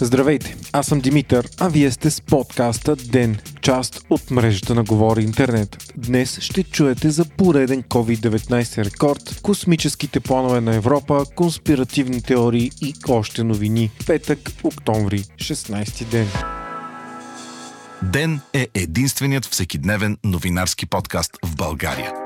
Здравейте, аз съм Димитър, а вие сте с подкаста ДЕН, част от мрежата на Говори Интернет. Днес ще чуете за пореден COVID-19 рекорд, космическите планове на Европа, конспиративни теории и още новини. Петък, октомври, 16 ден. Ден е единственият всекидневен новинарски подкаст в България.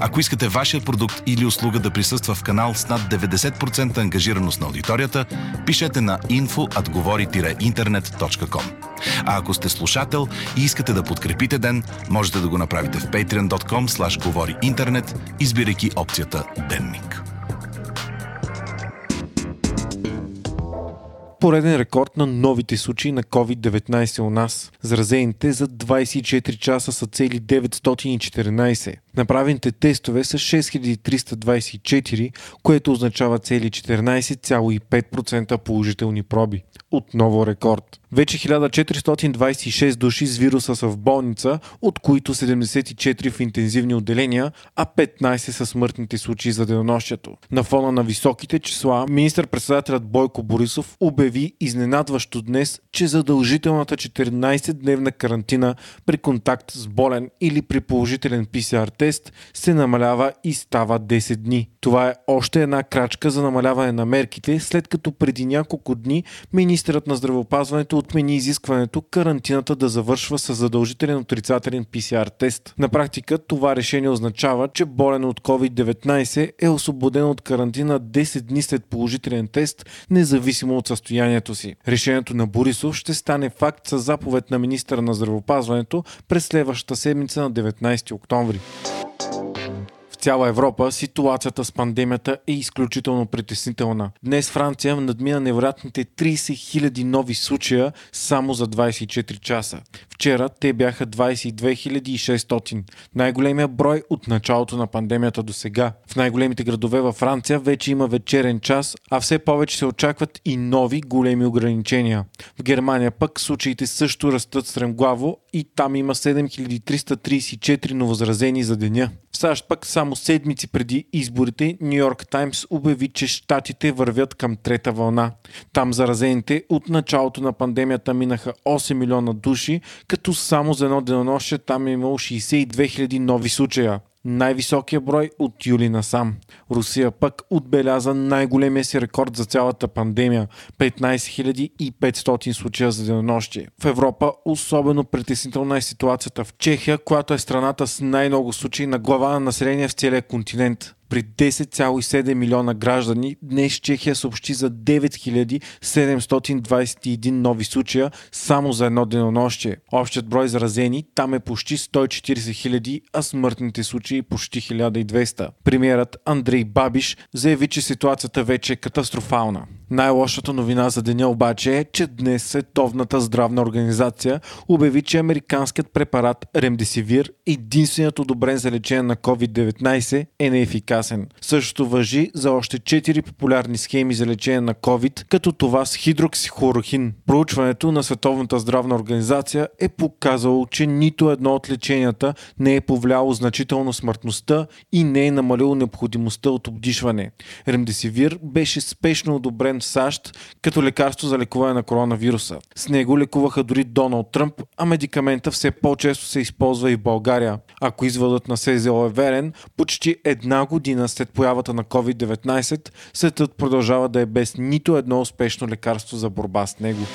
Ако искате вашия продукт или услуга да присъства в канал с над 90% ангажираност на аудиторията, пишете на info.atgovori-internet.com. А ако сте слушател и искате да подкрепите ден, можете да го направите в patreon.com slash говори интернет, избирайки опцията Денник. Пореден рекорд на новите случаи на COVID-19 у нас. Заразените за 24 часа са цели 914. Направените тестове са 6324, което означава цели 14,5% положителни проби. Отново рекорд. Вече 1426 души с вируса са в болница, от които 74 в интензивни отделения, а 15 са смъртните случаи за денонощието. На фона на високите числа, министър-председателят Бойко Борисов обяви изненадващо днес, че задължителната 14-дневна карантина при контакт с болен или при положителен PCR тест се намалява и става 10 дни. Това е още една крачка за намаляване на мерките, след като преди няколко дни министърът на здравеопазването отмени изискването карантината да завършва с задължителен отрицателен PCR тест. На практика това решение означава, че болен от COVID-19 е освободен от карантина 10 дни след положителен тест, независимо от състоянието си. Решението на Борисов ще стане факт с заповед на министъра на здравеопазването през следващата седмица на 19 октомври цяла Европа ситуацията с пандемията е изключително притеснителна. Днес Франция надмина невероятните 30 000 нови случая само за 24 часа. Вчера те бяха 22 600. Най-големия брой от началото на пандемията до сега. В най-големите градове във Франция вече има вечерен час, а все повече се очакват и нови големи ограничения. В Германия пък случаите също растат стремглаво и там има 7334 новозаразени за деня. В САЩ пък само седмици преди изборите Нью Йорк Таймс обяви, че щатите вървят към трета вълна. Там заразените от началото на пандемията минаха 8 милиона души, като само за едно денонощие там е имало 62 000 нови случая най-високия брой от юли насам. Русия пък отбеляза най-големия си рекорд за цялата пандемия – 15 500 случая за денонощие. В Европа особено притеснителна е ситуацията в Чехия, която е страната с най-много случаи на глава на население в целия континент. При 10,7 милиона граждани днес Чехия съобщи за 9721 нови случая само за едно денонощие. Общият брой заразени там е почти 140 хиляди, а смъртните случаи почти 1200. Премьерът Андрей Бабиш заяви, че ситуацията вече е катастрофална. Най-лошата новина за деня обаче е, че днес Световната здравна организация обяви, че американският препарат Ремдесивир, единственият одобрен за лечение на COVID-19, е неефикасен. Същото въжи за още 4 популярни схеми за лечение на COVID, като това с хидроксихлорохин. Проучването на Световната здравна организация е показало, че нито едно от леченията не е повлияло значително смъртността и не е намалило необходимостта от обдишване. Ремдесивир беше спешно одобрен в САЩ като лекарство за лекуване на коронавируса. С него лекуваха дори Доналд Тръмп, а медикамента все по-често се използва и в България. Ако изводът на СЗО е верен, почти една година след появата на COVID-19, светът продължава да е без нито едно успешно лекарство за борба с него.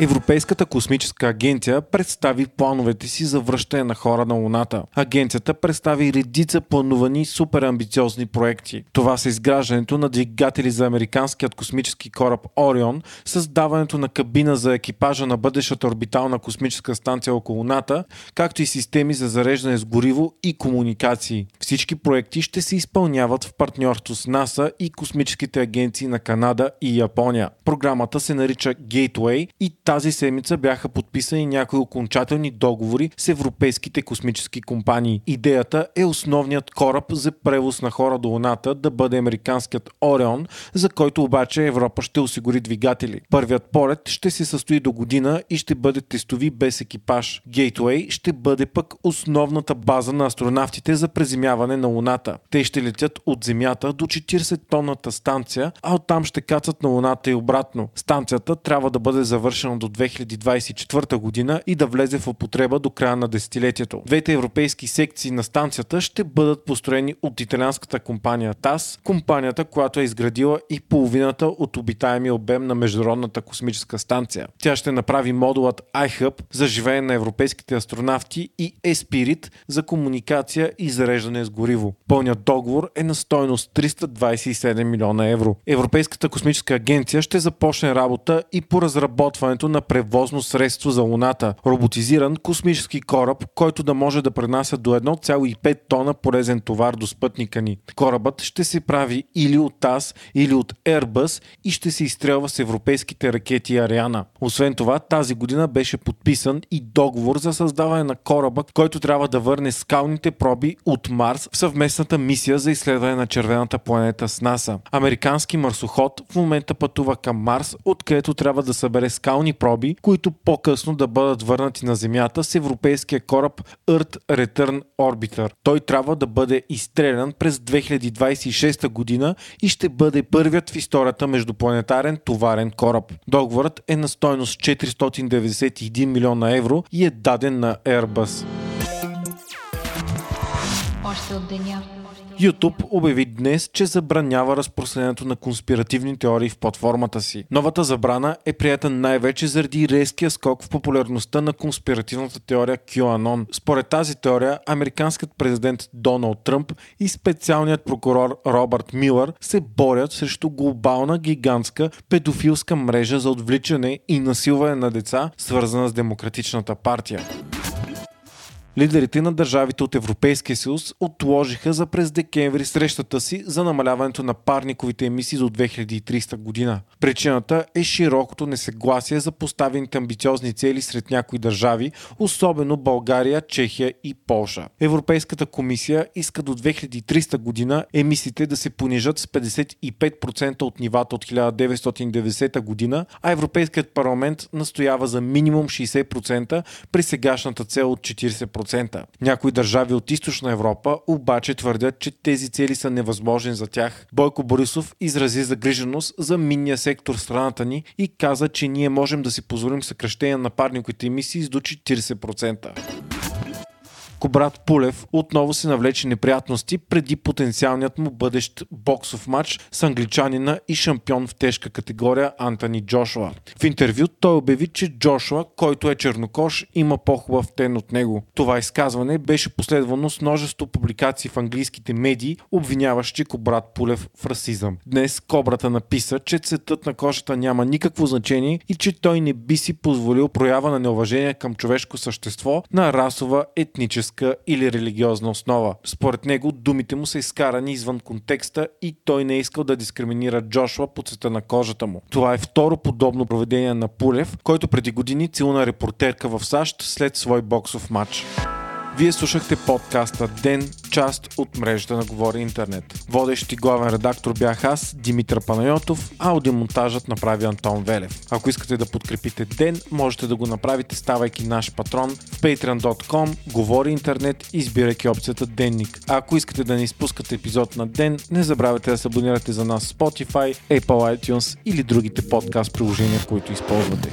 Европейската космическа агенция представи плановете си за връщане на хора на Луната. Агенцията представи редица планувани супер амбициозни проекти. Това са изграждането на двигатели за американският космически кораб Орион, създаването на кабина за екипажа на бъдещата орбитална космическа станция около Луната, както и системи за зареждане с гориво и комуникации. Всички проекти ще се изпълняват в партньорство с НАСА и космическите агенции на Канада и Япония. Програмата се нарича Gateway и тази седмица бяха подписани някои окончателни договори с европейските космически компании. Идеята е основният кораб за превоз на хора до Луната да бъде американският Орион, за който обаче Европа ще осигури двигатели. Първият полет ще се състои до година и ще бъде тестови без екипаж. Гейтвей ще бъде пък основната база на астронавтите за преземяване на Луната. Те ще летят от Земята до 40-тонната станция, а оттам ще кацат на Луната и обратно. Станцията трябва да бъде завършена до 2024 година и да влезе в употреба до края на десетилетието. Двете европейски секции на станцията ще бъдат построени от италианската компания ТАС, компанията, която е изградила и половината от обитаемия обем на Международната космическа станция. Тя ще направи модулът iHub за живеене на европейските астронавти и Espirit за комуникация и зареждане с гориво. Пълният договор е на стойност 327 милиона евро. Европейската космическа агенция ще започне работа и по разработването на превозно средство за Луната – роботизиран космически кораб, който да може да пренася до 1,5 тона полезен товар до спътника ни. Корабът ще се прави или от ТАС, или от Airbus и ще се изстрелва с европейските ракети Ариана. Освен това, тази година беше подписан и договор за създаване на кораба, който трябва да върне скалните проби от Марс в съвместната мисия за изследване на червената планета с НАСА. Американски марсоход в момента пътува към Марс, откъдето трябва да събере скални проби, които по-късно да бъдат върнати на Земята с европейския кораб Earth Return Orbiter. Той трябва да бъде изстрелян през 2026 година и ще бъде първият в историята междупланетарен товарен кораб. Договорът е на стойност 491 милиона евро и е даден на Airbus. Още от деня. YouTube обяви днес, че забранява разпространението на конспиративни теории в платформата си. Новата забрана е прията най-вече заради резкия скок в популярността на конспиративната теория QAnon. Според тази теория, американският президент Доналд Тръмп и специалният прокурор Робърт Милър се борят срещу глобална гигантска педофилска мрежа за отвличане и насилване на деца, свързана с Демократичната партия. Лидерите на държавите от Европейския съюз отложиха за през декември срещата си за намаляването на парниковите емисии до 2300 година. Причината е широкото несъгласие за поставените амбициозни цели сред някои държави, особено България, Чехия и Полша. Европейската комисия иска до 2300 година емисиите да се понижат с 55% от нивата от 1990 година, а Европейският парламент настоява за минимум 60% при сегашната цел от 40%. 10%. Някои държави от източна Европа обаче твърдят, че тези цели са невъзможни за тях. Бойко Борисов изрази загриженост за минния сектор в страната ни и каза, че ние можем да си позволим съкръщение на парниковите емисии с до 40% брат Пулев отново се навлече неприятности преди потенциалният му бъдещ боксов матч с англичанина и шампион в тежка категория Антони Джошуа. В интервю той обяви, че Джошуа, който е чернокош, има по-хубав тен от него. Това изказване беше последвано с множество публикации в английските медии, обвиняващи брат Пулев в расизъм. Днес Кобрата написа, че цветът на кожата няма никакво значение и че той не би си позволил проява на неуважение към човешко същество на расова, етническа етническа или религиозна основа. Според него думите му са изкарани извън контекста и той не е искал да дискриминира Джошуа по цвета на кожата му. Това е второ подобно проведение на Пулев, който преди години целуна репортерка в САЩ след свой боксов матч. Вие слушахте подкаста Ден, част от мрежата на Говори Интернет. Водещ и главен редактор бях аз, Димитър Панайотов, аудиомонтажът направи Антон Велев. Ако искате да подкрепите Ден, можете да го направите ставайки наш патрон в patreon.com, Говори Интернет, избирайки опцията Денник. А ако искате да не изпускате епизод на Ден, не забравяйте да се абонирате за нас в Spotify, Apple iTunes или другите подкаст приложения, които използвате.